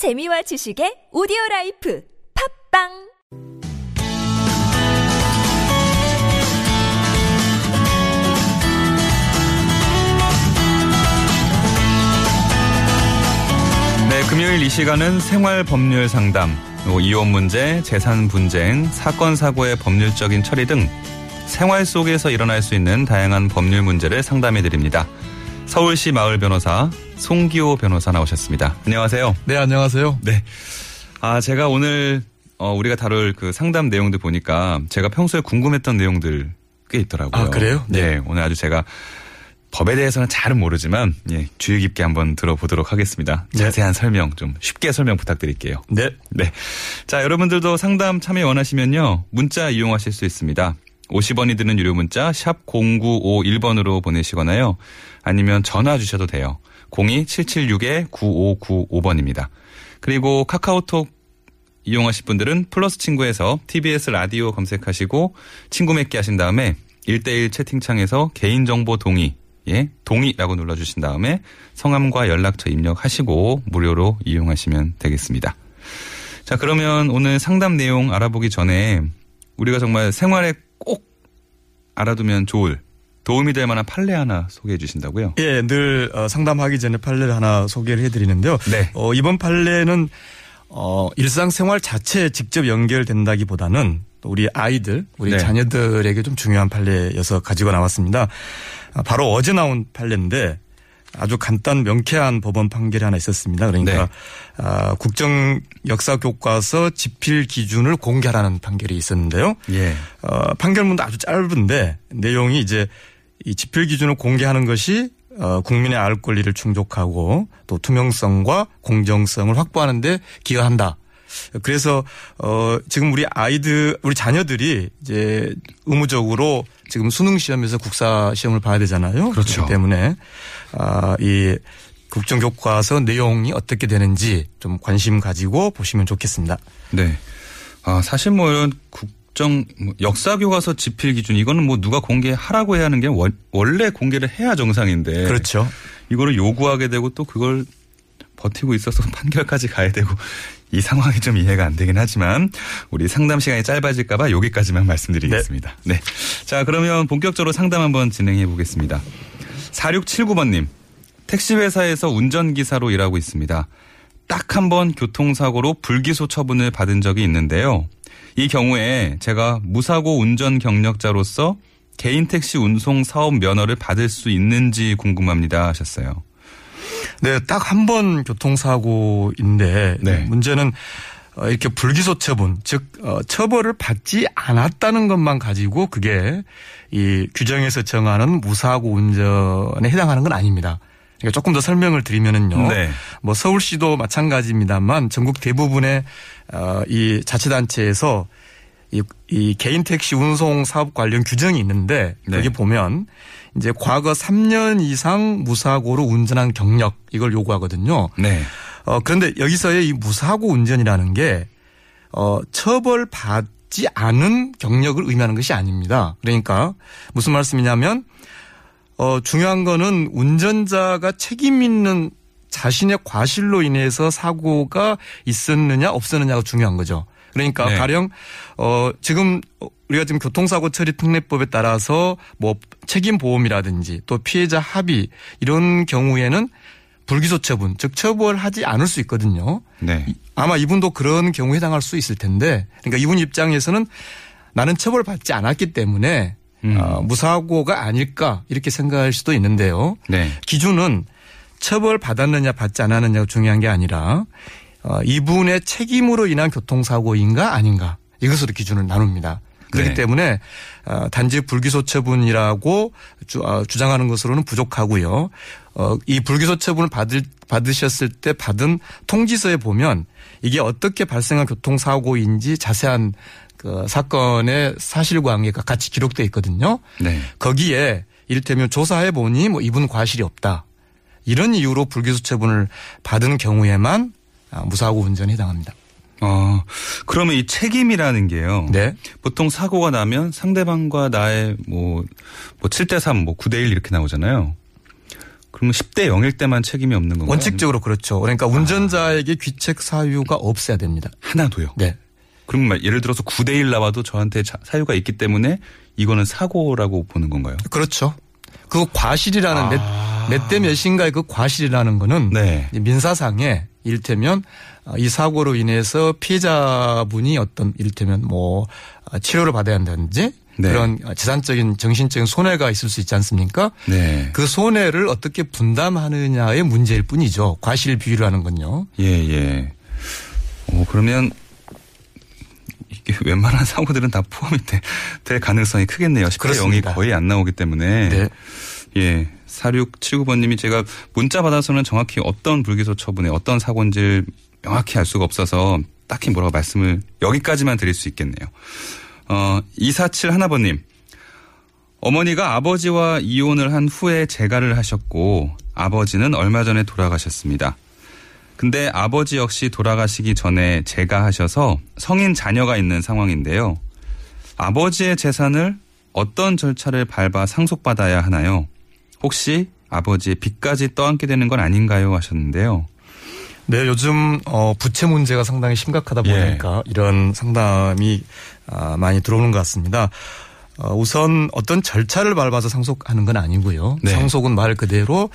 재미와 지식의 오디오 라이프 팟빵 네, 금요일 이 시간은 생활 법률 상담, 뭐 이혼 문제, 재산 분쟁, 사건 사고의 법률적인 처리 등 생활 속에서 일어날 수 있는 다양한 법률 문제를 상담해 드립니다. 서울시 마을 변호사 송기호 변호사 나오셨습니다. 안녕하세요. 네, 안녕하세요. 네. 아, 제가 오늘 어, 우리가 다룰 그 상담 내용들 보니까 제가 평소에 궁금했던 내용들 꽤 있더라고요. 아, 그래요? 네. 네. 오늘 아주 제가 법에 대해서는 잘은 모르지만 예, 주의 깊게 한번 들어보도록 하겠습니다. 네. 자세한 설명 좀 쉽게 설명 부탁드릴게요. 네. 네. 자, 여러분들도 상담 참여 원하시면요. 문자 이용하실 수 있습니다. 50원이 드는 유료 문자 샵 0951번으로 보내시거나요. 아니면 전화 주셔도 돼요. 02-776-9595번입니다. 그리고 카카오톡 이용하실 분들은 플러스 친구에서 TBS 라디오 검색하시고 친구 맺기 하신 다음에 1대1 채팅창에서 개인정보 동의 예, 동의라고 눌러주신 다음에 성함과 연락처 입력하시고 무료로 이용하시면 되겠습니다. 자, 그러면 오늘 상담 내용 알아보기 전에 우리가 정말 생활에 꼭 알아두면 좋을 도움이 될 만한 판례 하나 소개해 주신다고요? 예, 늘 어, 상담하기 전에 판례를 하나 소개를 해드리는데요. 네. 어, 이번 판례는 어, 일상생활 자체에 직접 연결된다기보다는 또 우리 아이들, 우리 네. 자녀들에게 좀 중요한 판례여서 가지고 나왔습니다. 아, 바로 어제 나온 판례인데 아주 간단 명쾌한 법원 판결이 하나 있었습니다. 그러니까 네. 아, 국정 역사 교과서 집필 기준을 공개하라는 판결이 있었는데요. 예. 어, 판결문도 아주 짧은데 내용이 이제 이 집필 기준을 공개하는 것이 어, 국민의 알 권리를 충족하고 또 투명성과 공정성을 확보하는데 기여한다. 그래서 어 지금 우리 아이들 우리 자녀들이 이제 의무적으로 지금 수능 시험에서 국사 시험을 봐야 되잖아요. 그렇죠. 그렇기 때문에 아이 국정 교과서 내용이 어떻게 되는지 좀 관심 가지고 보시면 좋겠습니다. 네. 아, 사실 뭐 이런 국 정뭐 역사 교과서 집필 기준 이거는 뭐 누가 공개하라고 해야 하는 게 원, 원래 공개를 해야 정상인데 그렇죠. 이거를 요구하게 되고 또 그걸 버티고 있어서 판결까지 가야 되고 이 상황이 좀 이해가 안 되긴 하지만 우리 상담 시간이 짧아질까봐 여기까지만 말씀드리겠습니다. 네. 자, 그러면 본격적으로 상담 한번 진행해 보겠습니다. 4679번님, 택시회사에서 운전기사로 일하고 있습니다. 딱 한 번 교통사고로 불기소 처분을 받은 적이 있는데요. 이 경우에 제가 무사고 운전 경력자로서 개인 택시 운송 사업 면허를 받을 수 있는지 궁금합니다 하셨어요. 네, 딱 한 번 교통사고인데 네. 문제는 어, 이렇게 불기소 처분, 즉 어, 처벌을 받지 않았다는 것만 가지고 그게 이 규정에서 정하는 무사고 운전에 해당하는 건 아닙니다. 그러니까 조금 더 설명을 드리면은요. 네. 뭐 서울시도 마찬가지입니다만 전국 대부분의 어, 이 자치단체에서 이, 이 개인 택시 운송 사업 관련 규정이 있는데 네. 거기 보면 이제 과거 3년 이상 무사고로 운전한 경력 이걸 요구하거든요. 네. 어, 그런데 여기서의 이 무사고 운전이라는 게, 어, 처벌 받지 않은 경력을 의미하는 것이 아닙니다. 그러니까 무슨 말씀이냐면, 어, 중요한 거는 운전자가 책임 있는 자신의 과실로 인해서 사고가 있었느냐 없었느냐가 중요한 거죠. 그러니까 네. 가령 어 지금 우리가 지금 교통사고 처리 특례법에 따라서 뭐 책임 보험이라든지 또 피해자 합의 이런 경우에는 불기소 처분 즉 처벌하지 않을 수 있거든요. 네. 아마 이분도 그런 경우에 해당할 수 있을 텐데 그러니까 이분 입장에서는 나는 처벌받지 않았기 때문에 음. 어, 무사고가 아닐까 이렇게 생각할 수도 있는데요. 네. 기준은 처벌 받았느냐 받지 않았느냐가 중요한 게 아니라 어, 이분의 책임으로 인한 교통사고인가 아닌가 이것으로 기준을 나눕니다. 그렇기 네. 때문에 어, 단지 불기소 처분이라고 주, 어, 주장하는 것으로는 부족하고요. 어, 이 불기소 처분을 받을, 받으셨을 때 받은 통지서에 보면 이게 어떻게 발생한 교통사고인지 자세한 그 사건의 사실관계가 같이 기록돼 있거든요. 네. 거기에 이를테면 조사해 보니 뭐 이분 과실이 없다. 이런 이유로 불기소 처분을 받은 경우에만 아, 무사고 운전에 해당합니다. 어, 그러면 이 책임이라는 게요. 네. 보통 사고가 나면 상대방과 나의 뭐, 뭐 7대 3, 뭐 9대 1 이렇게 나오잖아요. 그러면 10대 0일 때만 책임이 없는 건가요? 원칙적으로 그렇죠. 그러니까 운전자에게 귀책 사유가 없어야 됩니다. 하나도요. 네. 그럼 막 예를 들어서 9대 1 나와도 저한테 자- 사유가 있기 때문에 이거는 사고라고 보는 건가요? 그렇죠. 그 과실이라는 몇, 몇대 몇인가의 그 과실이라는 거는 네. 민사상에 이를테면 어, 이 사고로 인해서 피해자분이 어떤 이를테면 뭐 어, 치료를 받아야 한다든지 네. 그런 재산적인 정신적인 손해가 있을 수 있지 않습니까? 네. 그 손해를 어떻게 분담하느냐의 문제일 뿐이죠. 과실 비율이라는 건요. 예, 예. 어, 그러면 이게 웬만한 사고들은 다 포함이 돼- 될 가능성이 크겠네요. 10대 0이 그렇습니다. 거의 안 나오기 때문에. 네. 예. 4679번님이 제가 문자 받아서는 정확히 어떤 불기소 처분에 어떤 사고인지를 명확히 알 수가 없어서 딱히 뭐라고 말씀을 여기까지만 드릴 수 있겠네요. 어, 247 하나번님. 어머니가 아버지와 이혼을 한 후에 재가를 하셨고 아버지는 얼마 전에 돌아가셨습니다. 근데 아버지 역시 돌아가시기 전에 재가 하셔서 성인 자녀가 있는 상황인데요. 아버지의 재산을 어떤 절차를 밟아 상속받아야 하나요? 혹시 아버지의 빚까지 떠안게 되는 건 아닌가요? 하셨는데요. 네, 요즘 어 부채 문제가 상당히 심각하다 예. 보니까 이런 상담이 아, 많이 들어오는 것 같습니다. 어, 우선 어떤 절차를 밟아서 상속하는 건 아니고요. 네. 상속은 말 그대로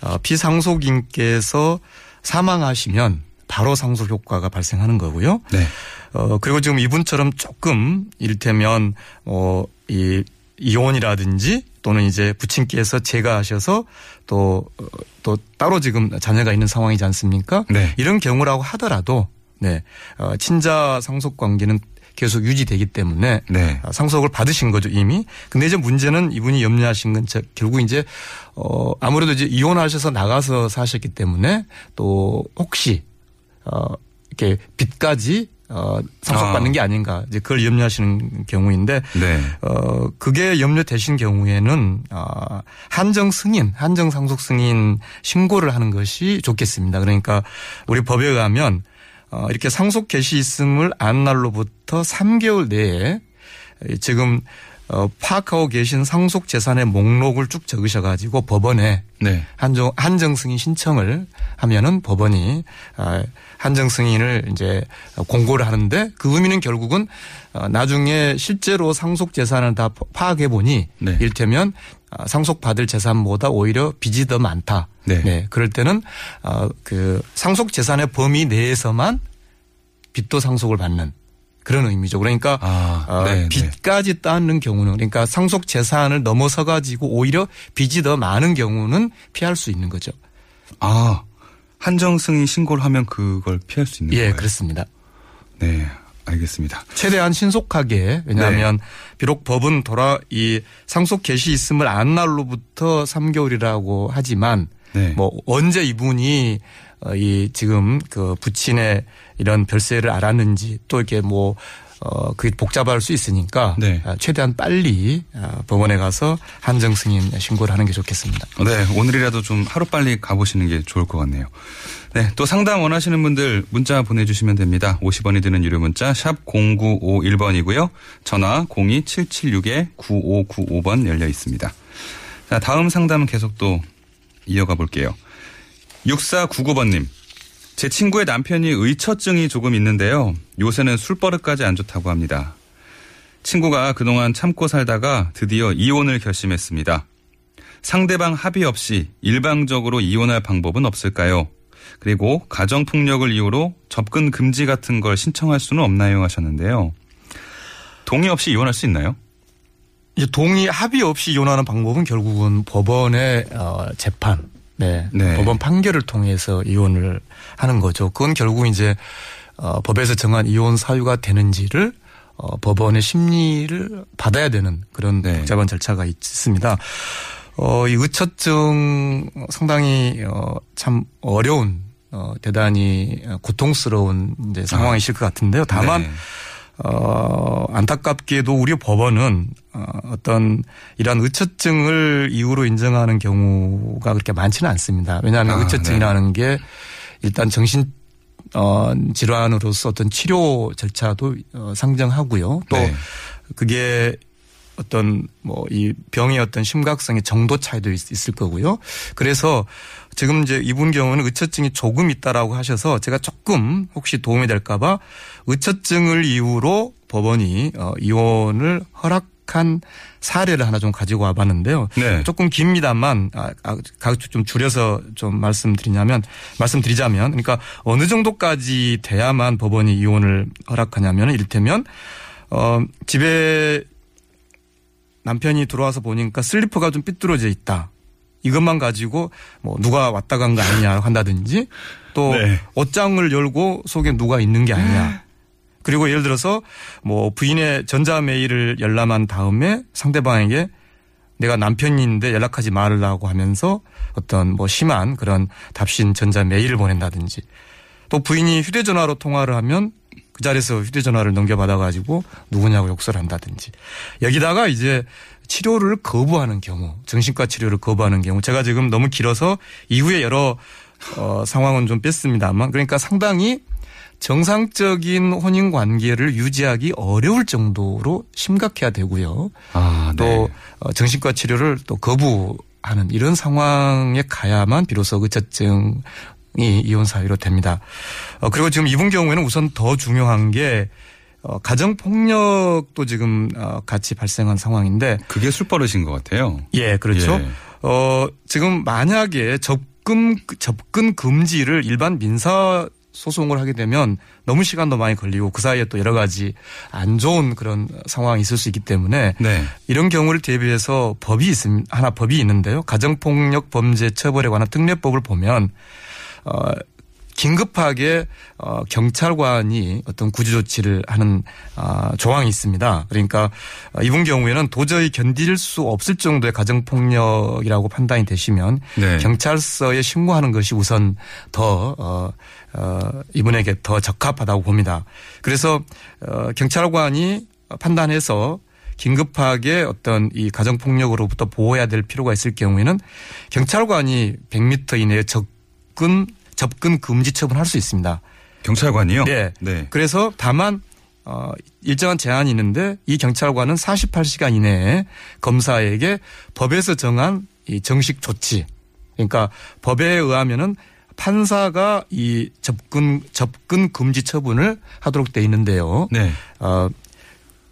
어, 피상속인께서 사망하시면 바로 상속 효과가 발생하는 거고요. 네. 어, 그리고 지금 이분처럼 조금 이를테면, 어, 이, 이혼이라든지 또는 이제 부친께서 제가하셔서 또, 어, 또 따로 지금 자녀가 있는 상황이지 않습니까? 네. 이런 경우라고 하더라도, 네, 어, 친자 상속 관계는 계속 유지되기 때문에 네. 아, 상속을 받으신 거죠 이미. 근데 이제 문제는 이분이 염려하신 건 저- 결국 이제 어 아무래도 이제 이혼하셔서 나가서 사셨기 때문에 또 혹시 어 이렇게 빚까지 어 상속받는 아. 게 아닌가 이제 그걸 염려하시는 경우인데 네. 어 그게 염려되신 경우에는 아 한정 승인, 한정 상속 승인 신고를 하는 것이 좋겠습니다. 그러니까 우리 법에 의하면 어 이렇게 상속 개시 있음을 안 날로부터 3개월 내에 지금 어 파악하고 계신 상속 재산의 목록을 쭉 적으셔 가지고 법원에 네. 한정 한정 승인 신청을 하면은 법원이 아, 한정 승인을 이제 공고를 하는데 그 의미는 결국은 어, 나중에 실제로 상속 재산을 다 파악해 보니 네. 일테면 아, 상속 받을 재산보다 오히려 빚이 더 많다. 네. 그럴 때는 어, 그 상속 재산의 범위 내에서만 빚도 상속을 받는 그런 의미죠. 그러니까 아, 어, 네, 네. 빚까지 따는 경우는 그러니까 상속 재산을 넘어서 가지고 오히려 빚이 더 많은 경우는 피할 수 있는 거죠. 아, 한정 승인 신고를 하면 그걸 피할 수 있는 예, 거예요. 그렇습니다. 네. 알겠습니다. 최대한 신속하게 왜냐하면 네. 비록 법은 돌아 이 상속 개시 있음을 안 날로부터 3개월이라고 하지만 네. 뭐 언제 이분이 어, 이 지금 그 부친의 이런 별세를 알았는지 또 이렇게 뭐 어, 그게 복잡할 수 있으니까 네. 아, 최대한 빨리 아, 법원에 가서 한정 승인 신고를 하는 게 좋겠습니다. 네, 오늘이라도 좀 하루빨리 가보시는 게 좋을 것 같네요. 네, 또 상담 원하시는 분들 문자 보내주시면 됩니다. 50원이 드는 유료 문자 샵 0951번이고요. 전화 02776-9595번 열려 있습니다. 자, 다음 상담은 계속 또 이어가 볼게요. 6499번님. 제 친구의 남편이 의처증이 조금 있는데요. 요새는 술버릇까지 안 좋다고 합니다. 친구가 그동안 참고 살다가 드디어 이혼을 결심했습니다. 상대방 합의 없이 일방적으로 이혼할 방법은 없을까요? 그리고 가정폭력을 이유로 접근 금지 같은 걸 신청할 수는 없나요? 하셨는데요. 동의 없이 이혼할 수 있나요? 이제 동의 합의 없이 이혼하는 방법은 결국은 법원의 어, 재판, 네, 네. 법원 판결을 통해서 이혼을 하는 거죠. 그건 결국 이제 어, 법에서 정한 이혼 사유가 되는지를 어, 법원의 심리를 받아야 되는 그런 네. 복잡한 절차가 있습니다. 어, 이 의처증 상당히 어, 참 어려운 어, 대단히 고통스러운 이제 상황이실 것 같은데요. 다만 네. 어, 안타깝게도 우리 법원은 어, 어떤 이러한 의처증을 이유로 인정하는 경우가 그렇게 많지는 않습니다. 왜냐하면 아, 의처증이라는 게 일단 정신 어, 질환으로서 어떤 치료 절차도 어, 상정하고요. 또 네. 그게 어떤 뭐 이 병의 어떤 심각성의 정도 차이도 있, 있을 거고요. 그래서 지금 이제 이분 경우는 의처증이 조금 있다라고 하셔서 제가 조금 혹시 도움이 될까봐 의처증을 이유로 법원이 어, 이혼을 허락 한 사례를 하나 좀 가지고 와봤는데요. 네. 조금 깁니다만 아, 아, 좀 줄여서 좀 말씀드리냐면 말씀드리자면 그러니까 어느 정도까지 돼야만 법원이 이혼을 허락하냐면 이를테면 어 집에 남편이 들어와서 보니까 슬리퍼가 좀 삐뚤어져 있다. 이것만 가지고 뭐 누가 왔다 간 거 아니냐 한다든지 또 네. 옷장을 열고 속에 누가 있는 게 아니냐. 그리고 예를 들어서 뭐 부인의 전자 메일을 열람한 다음에 상대방에게 내가 남편인데 연락하지 말라고 하면서 어떤 뭐 심한 그런 답신 전자 메일을 보낸다든지 또 부인이 휴대전화로 통화를 하면 그 자리에서 휴대전화를 넘겨받아 가지고 누구냐고 욕설 한다든지 여기다가 이제 치료를 거부하는 경우 정신과 치료를 거부하는 경우 제가 지금 너무 길어서 이후에 여러 어, 상황은 좀 뺐습니다만 그러니까 상당히 정상적인 혼인 관계를 유지하기 어려울 정도로 심각해야 되고요. 아, 또 네. 어, 정신과 치료를 또 거부 하는 이런 상황에 가야만 비로소 의처증 이 이혼 사유로 됩니다. 어, 그리고 지금 이분 경우에는 우선 더 중요한 게 어, 가정 폭력도 지금 어, 같이 발생한 상황인데 그게 술버릇인 것 같아요. 예, 그렇죠. 예. 어, 지금 만약에 접근, 접근 금지를 일반 민사 소송을 하게 되면 너무 시간도 많이 걸리고 그 사이에 또 여러 가지 안 좋은 그런 상황이 있을 수 있기 때문에 네. 이런 경우를 대비해서 법이 있습니다. 하나 법이 있는데요. 가정폭력 범죄 처벌에 관한 특례법을 보면 어 긴급하게 어 경찰관이 어떤 구조 조치를 하는 아 조항이 있습니다. 그러니까 이분 경우에는 도저히 견딜 수 없을 정도의 가정 폭력이라고 판단이 되시면 네. 경찰서에 신고하는 것이 우선 더 어, 어, 이분에게 더 적합하다고 봅니다. 그래서 어, 경찰관이 판단해서 긴급하게 어떤 이 가정폭력으로부터 보호해야 될 필요가 있을 경우에는 경찰관이 100m 이내에 접근 접근 금지 처분할 수 있습니다. 경찰관이요? 네. 네. 그래서 다만 어 일정한 제한이 있는데 이 경찰관은 48시간 이내에 검사에게 법에서 정한 이 정식 조치 그러니까 법에 의하면은 판사가 이 접근 접근 금지 처분을 하도록 돼 있는데요. 네. 어,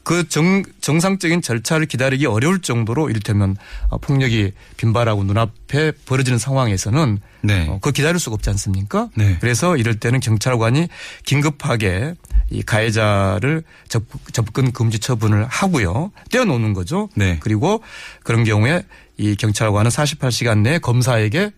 그 정, 정상적인 절차를 기다리기 어려울 정도로 이를테면 어, 폭력이 빈발하고 눈앞에 벌어지는 상황에서는 네. 어, 그거 기다릴 수가 없지 않습니까? 네. 그래서 이럴 때는 경찰관이 긴급하게 이 가해자를 접, 접근 금지 처분을 하고요. 떼어놓는 거죠. 네. 그리고 그런 경우에 이 경찰관은 48시간 내에 검사에게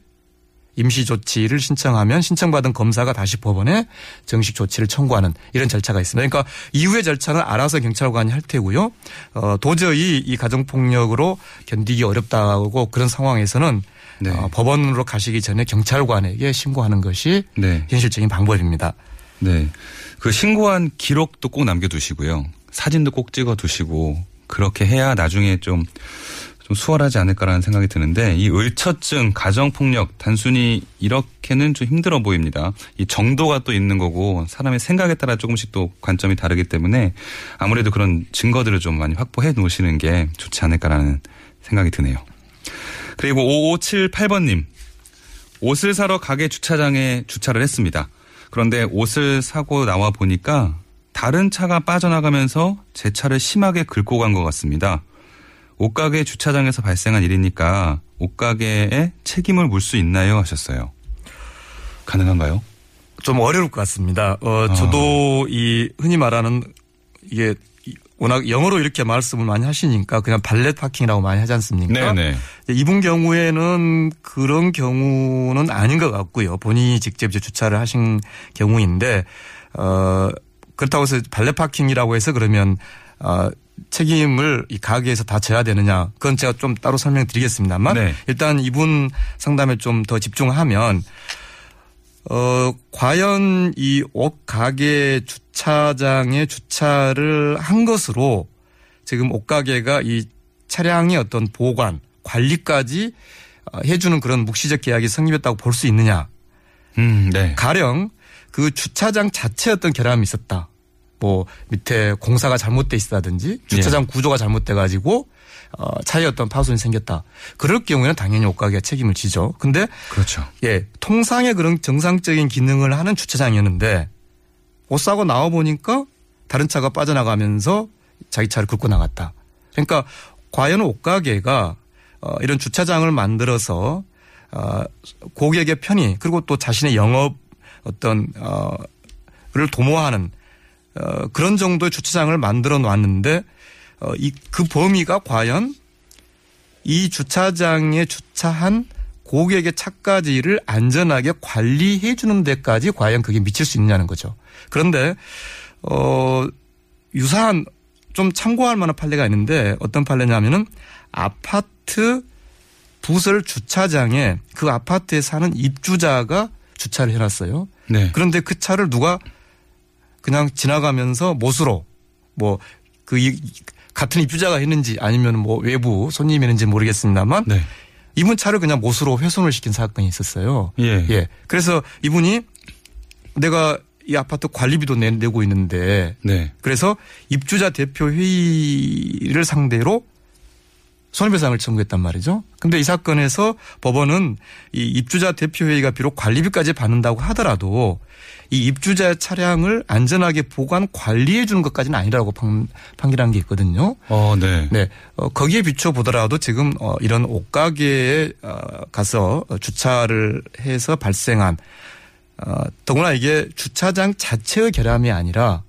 임시 조치를 신청하면 신청받은 검사가 다시 법원에 정식 조치를 청구하는 이런 절차가 있습니다. 그러니까 이후의 절차는 알아서 경찰관이 할 테고요. 어, 도저히 이 가정폭력으로 견디기 어렵다고 그런 상황에서는 네. 어, 법원으로 가시기 전에 경찰관에게 신고하는 것이 네. 현실적인 방법입니다. 네. 그 신고한 기록도 꼭 남겨두시고요. 사진도 꼭 찍어 두시고 그렇게 해야 나중에 좀, 좀 수월하지 않을까라는 생각이 드는데 이 의처증, 가정폭력 단순히 이렇게는 좀 힘들어 보입니다. 이 정도가 또 있는 거고 사람의 생각에 따라 조금씩 또 관점이 다르기 때문에 아무래도 그런 증거들을 좀 많이 확보해 놓으시는 게 좋지 않을까라는 생각이 드네요. 그리고 5578번님. 옷을 사러 가게 주차장에 주차를 했습니다. 그런데 옷을 사고 나와 보니까 다른 차가 빠져나가면서 제 차를 심하게 긁고 간 것 같습니다. 옷가게 주차장에서 발생한 일이니까 옷가게에 책임을 물 수 있나요? 하셨어요. 가능한가요? 좀 어려울 것 같습니다. 어, 저도 이 흔히 말하는 이게 워낙 영어로 이렇게 말씀을 많이 하시니까 그냥 발렛 파킹이라고 많이 하지 않습니까? 네네. 이분 경우에는 그런 경우는 아닌 것 같고요. 본인이 직접 이제 주차를 하신 경우인데 어 그렇다고 해서 발렛 파킹이라고 해서 그러면 어 책임을 이 가게에서 다 져야 되느냐? 그건 제가 좀 따로 설명드리겠습니다만 네. 일단 이분 상담에 좀 더 집중하면 어, 과연 이 옷 가게 주차장에 주차를 한 것으로 지금 옷 가게가 이 차량의 어떤 보관, 관리까지 어, 해주는 그런 묵시적 계약이 성립했다고 볼 수 있느냐. 음, 네. 가령 그 주차장 자체에 어떤 결함이 있었다. 뭐 밑에 공사가 잘못돼 있다든지 주차장 구조가 잘못돼 가지고 어, 차에 어떤 파손이 생겼다. 그럴 경우에는 당연히 옷가게가 책임을 지죠. 근데 그렇죠. 예, 통상의 그런 정상적인 기능을 하는 주차장이었는데 옷 사고 나와 보니까 다른 차가 빠져나가면서 자기 차를 긁고 나갔다. 그러니까 과연 옷가게가 어, 이런 주차장을 만들어서 어, 고객의 편의 그리고 또 자신의 영업 어떤 어를 도모하는 어, 그런 정도의 주차장을 만들어 놨는데 어, 이 그 범위가 과연 이 주차장에 주차한 고객의 차까지를 안전하게 관리해 주는 데까지 과연 그게 미칠 수 있느냐는 거죠. 그런데 어 유사한 좀 참고할 만한 판례가 있는데 어떤 판례냐면은 아파트 부설 주차장에 그 아파트에 사는 입주자가 주차를 해놨어요. 네. 그런데 그 차를 누가 그냥 지나가면서 못으로 뭐그 같은 입주자가 했는지 아니면 뭐 외부 손님이 했는지 모르겠습니다만 네. 이분 차를 그냥 못으로 훼손을 시킨 사건이 있었어요. 예. 예. 그래서 이분이 내가 이 아파트 관리비도 내- 내고 있는데 네. 그래서 입주자 대표 회의를 상대로 손해배상을 청구했단 말이죠. 근데 이 사건에서 법원은 이 입주자 대표 회의가 비록 관리비까지 받는다고 하더라도 이 입주자 차량을 안전하게 보관 관리해 주는 것까지는 아니라고 판, 판결한 게 있거든요. 어, 네. 네. 어, 거기에 비춰 보더라도 지금 어, 이런 옷가게에 어, 가서 어, 주차를 해서 발생한 어, 더구나 이게 주차장 자체의 결함이 아니라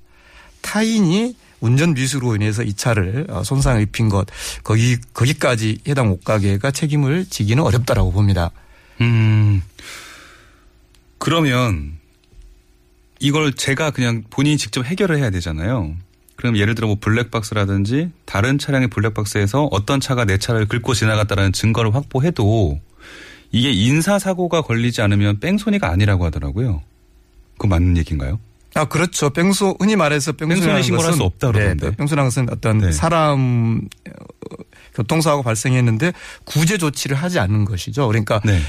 타인이 운전 미수로 인해서 이 차를 어, 손상을 입힌 것 거기 거기까지 해당 옷가게가 책임을 지기는 어렵다라고 봅니다. 음. 그러면 이걸 제가 그냥 본인이 직접 해결을 해야 되잖아요. 그럼 예를 들어 뭐 블랙박스라든지 다른 차량의 블랙박스에서 어떤 차가 내 차를 긁고 지나갔다라는 증거를 확보해도 이게 인사사고가 걸리지 않으면 뺑소니가 아니라고 하더라고요. 그거 맞는 얘기인가요? 아 그렇죠. 뺑소 흔히 말해서 뺑소니 신고를 할 것은 수 없다 그러던데. 네, 뺑소니라는 것은 어떤 네. 사람 어, 교통사고 발생했는데 구제 조치를 하지 않는 것이죠. 그러니까 네.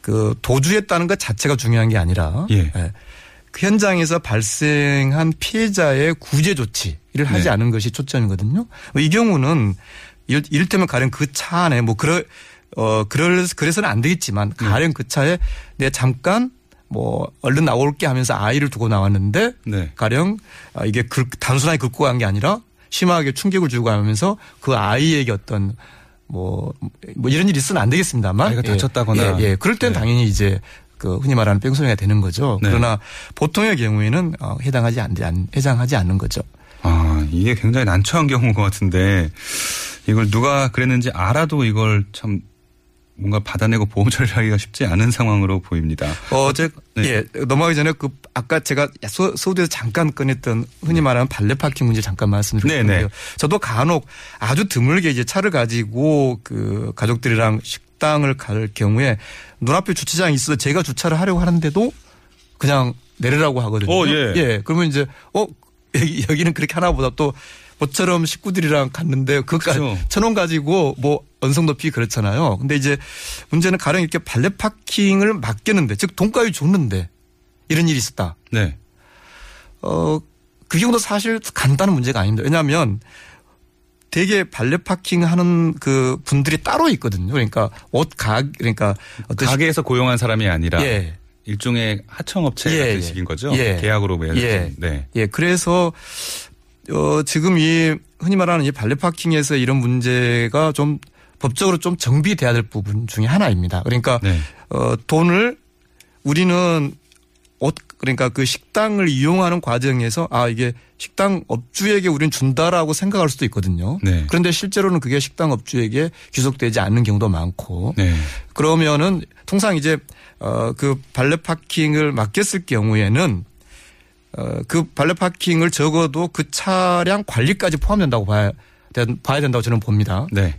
그 도주했다는 것 자체가 중요한 게 아니라 예. 그 현장에서 발생한 피해자의 구제 조치를 하지 네. 않은 것이 초점이거든요. 이 경우는 일- 이를테면 가령 그 차 안에 뭐 그러 어 그럴 그래서는 안 되겠지만 네. 가령 그 차에 내 잠깐 뭐 얼른 나올게 하면서 아이를 두고 나왔는데 네. 가령 아, 이게 긁, 단순하게 긁고 간 게 아니라 심하게 충격을 주고 가면서 그 아이에게 어떤 뭐, 뭐 이런 일이 있으면 안 되겠습니다만. 아이가 예. 다쳤다거나. 예, 예. 그럴 땐 네. 당연히 이제 그 흔히 말하는 뺑소니가 되는 거죠. 네. 그러나 보통의 경우에는 어, 해당하지 않, 안- 해당하지 않는 거죠. 아, 이게 굉장히 난처한 경우인 것 같은데 이걸 누가 그랬는지 알아도 이걸 참 뭔가 받아내고 보험 처리하기가 쉽지 않은 상황으로 보입니다. 어제 네. 예 넘어가기 전에 그 아까 제가 서, 서울에서 잠깐 꺼냈던 흔히 말하는 발레 파킹 문제 잠깐 말씀드렸는데요. 네, 네. 저도 간혹 아주 드물게 이제 차를 가지고 그 가족들이랑 식당을 갈 경우에 눈앞에 주차장이 있어 서 제가 주차를 하려고 하는데도 그냥 내리라고 하거든요. 어, 예. 그러면 이제 어 여기, 여기 는 그렇게 하나 보다 또 모처럼 식구들이랑 갔는데 그까지 그렇죠. 천원 가지고 뭐 언성 높이 그렇잖아요. 근데 이제 문제는 가령 이렇게 발레 파킹을 맡겼는데 즉 돈가위 줬는데 이런 일이 있었다. 네. 어, 그 경우도 사실 간단한 문제가 아닙니다. 왜냐하면 되게 발레 파킹 하는 그 분들이 따로 있거든요. 그러니까 옷 가, 그러니까 어떤 가게에서 고용한 사람이 아니라 예. 일종의 하청업체 예, 같은 예. 식인 거죠. 예. 계약으로 맺은. 예. 네. 예, 그래서 어 지금 이 흔히 말하는 이 발레 파킹에서 이런 문제가 좀 법적으로 좀 정비돼야 될 부분 중에 하나입니다. 그러니까 네. 어 돈을 우리는 옷 그러니까 그 식당을 이용하는 과정에서 아 이게 식당 업주에게 우리는 준다라고 생각할 수도 있거든요. 네. 그런데 실제로는 그게 식당 업주에게 귀속되지 않는 경우도 많고 네. 그러면은 통상 이제 어그 발레 파킹을 맡겼을 경우에는 어그 발레 파킹을 적어도 그 차량 관리까지 포함된다고 봐야 된- 봐야 된다고 저는 봅니다. 네.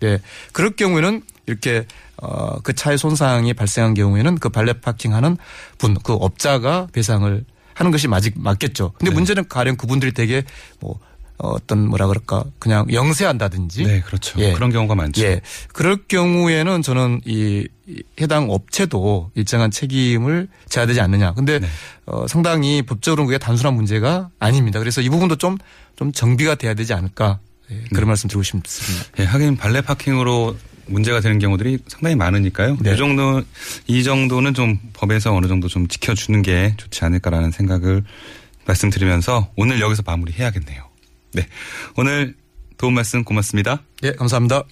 그럴 경우에는 이렇게 어그 차의 손상이 발생한 경우에는 그 발레 파킹하는 분 그 업자가 배상을 하는 것이 맞, 맞겠죠. 근데 네. 문제는 가령 그분들이 되게 뭐 어떤 뭐라 그럴까 그냥 영세한다든지 네, 그렇죠. 예. 그런 경우가 많죠. 예. 그럴 경우에는 저는 이이 해당 업체도 일정한 책임을 져야 되지 않느냐. 근데 네. 어 상당히 법적으로는 그게 단순한 문제가 아닙니다. 그래서 이 부분도 좀좀 정비가 돼야 되지 않을까 예, 그런 말씀 드리고 싶습니다. 예, 하긴 발레 파킹으로 문제가 되는 경우들이 상당히 많으니까요. 네. 이 정도 이 정도는 좀 법에서 어느 정도 좀 지켜주는 게 좋지 않을까라는 생각을 말씀드리면서 오늘 여기서 마무리해야겠네요. 네, 오늘 도움 말씀 고맙습니다. 예, 감사합니다.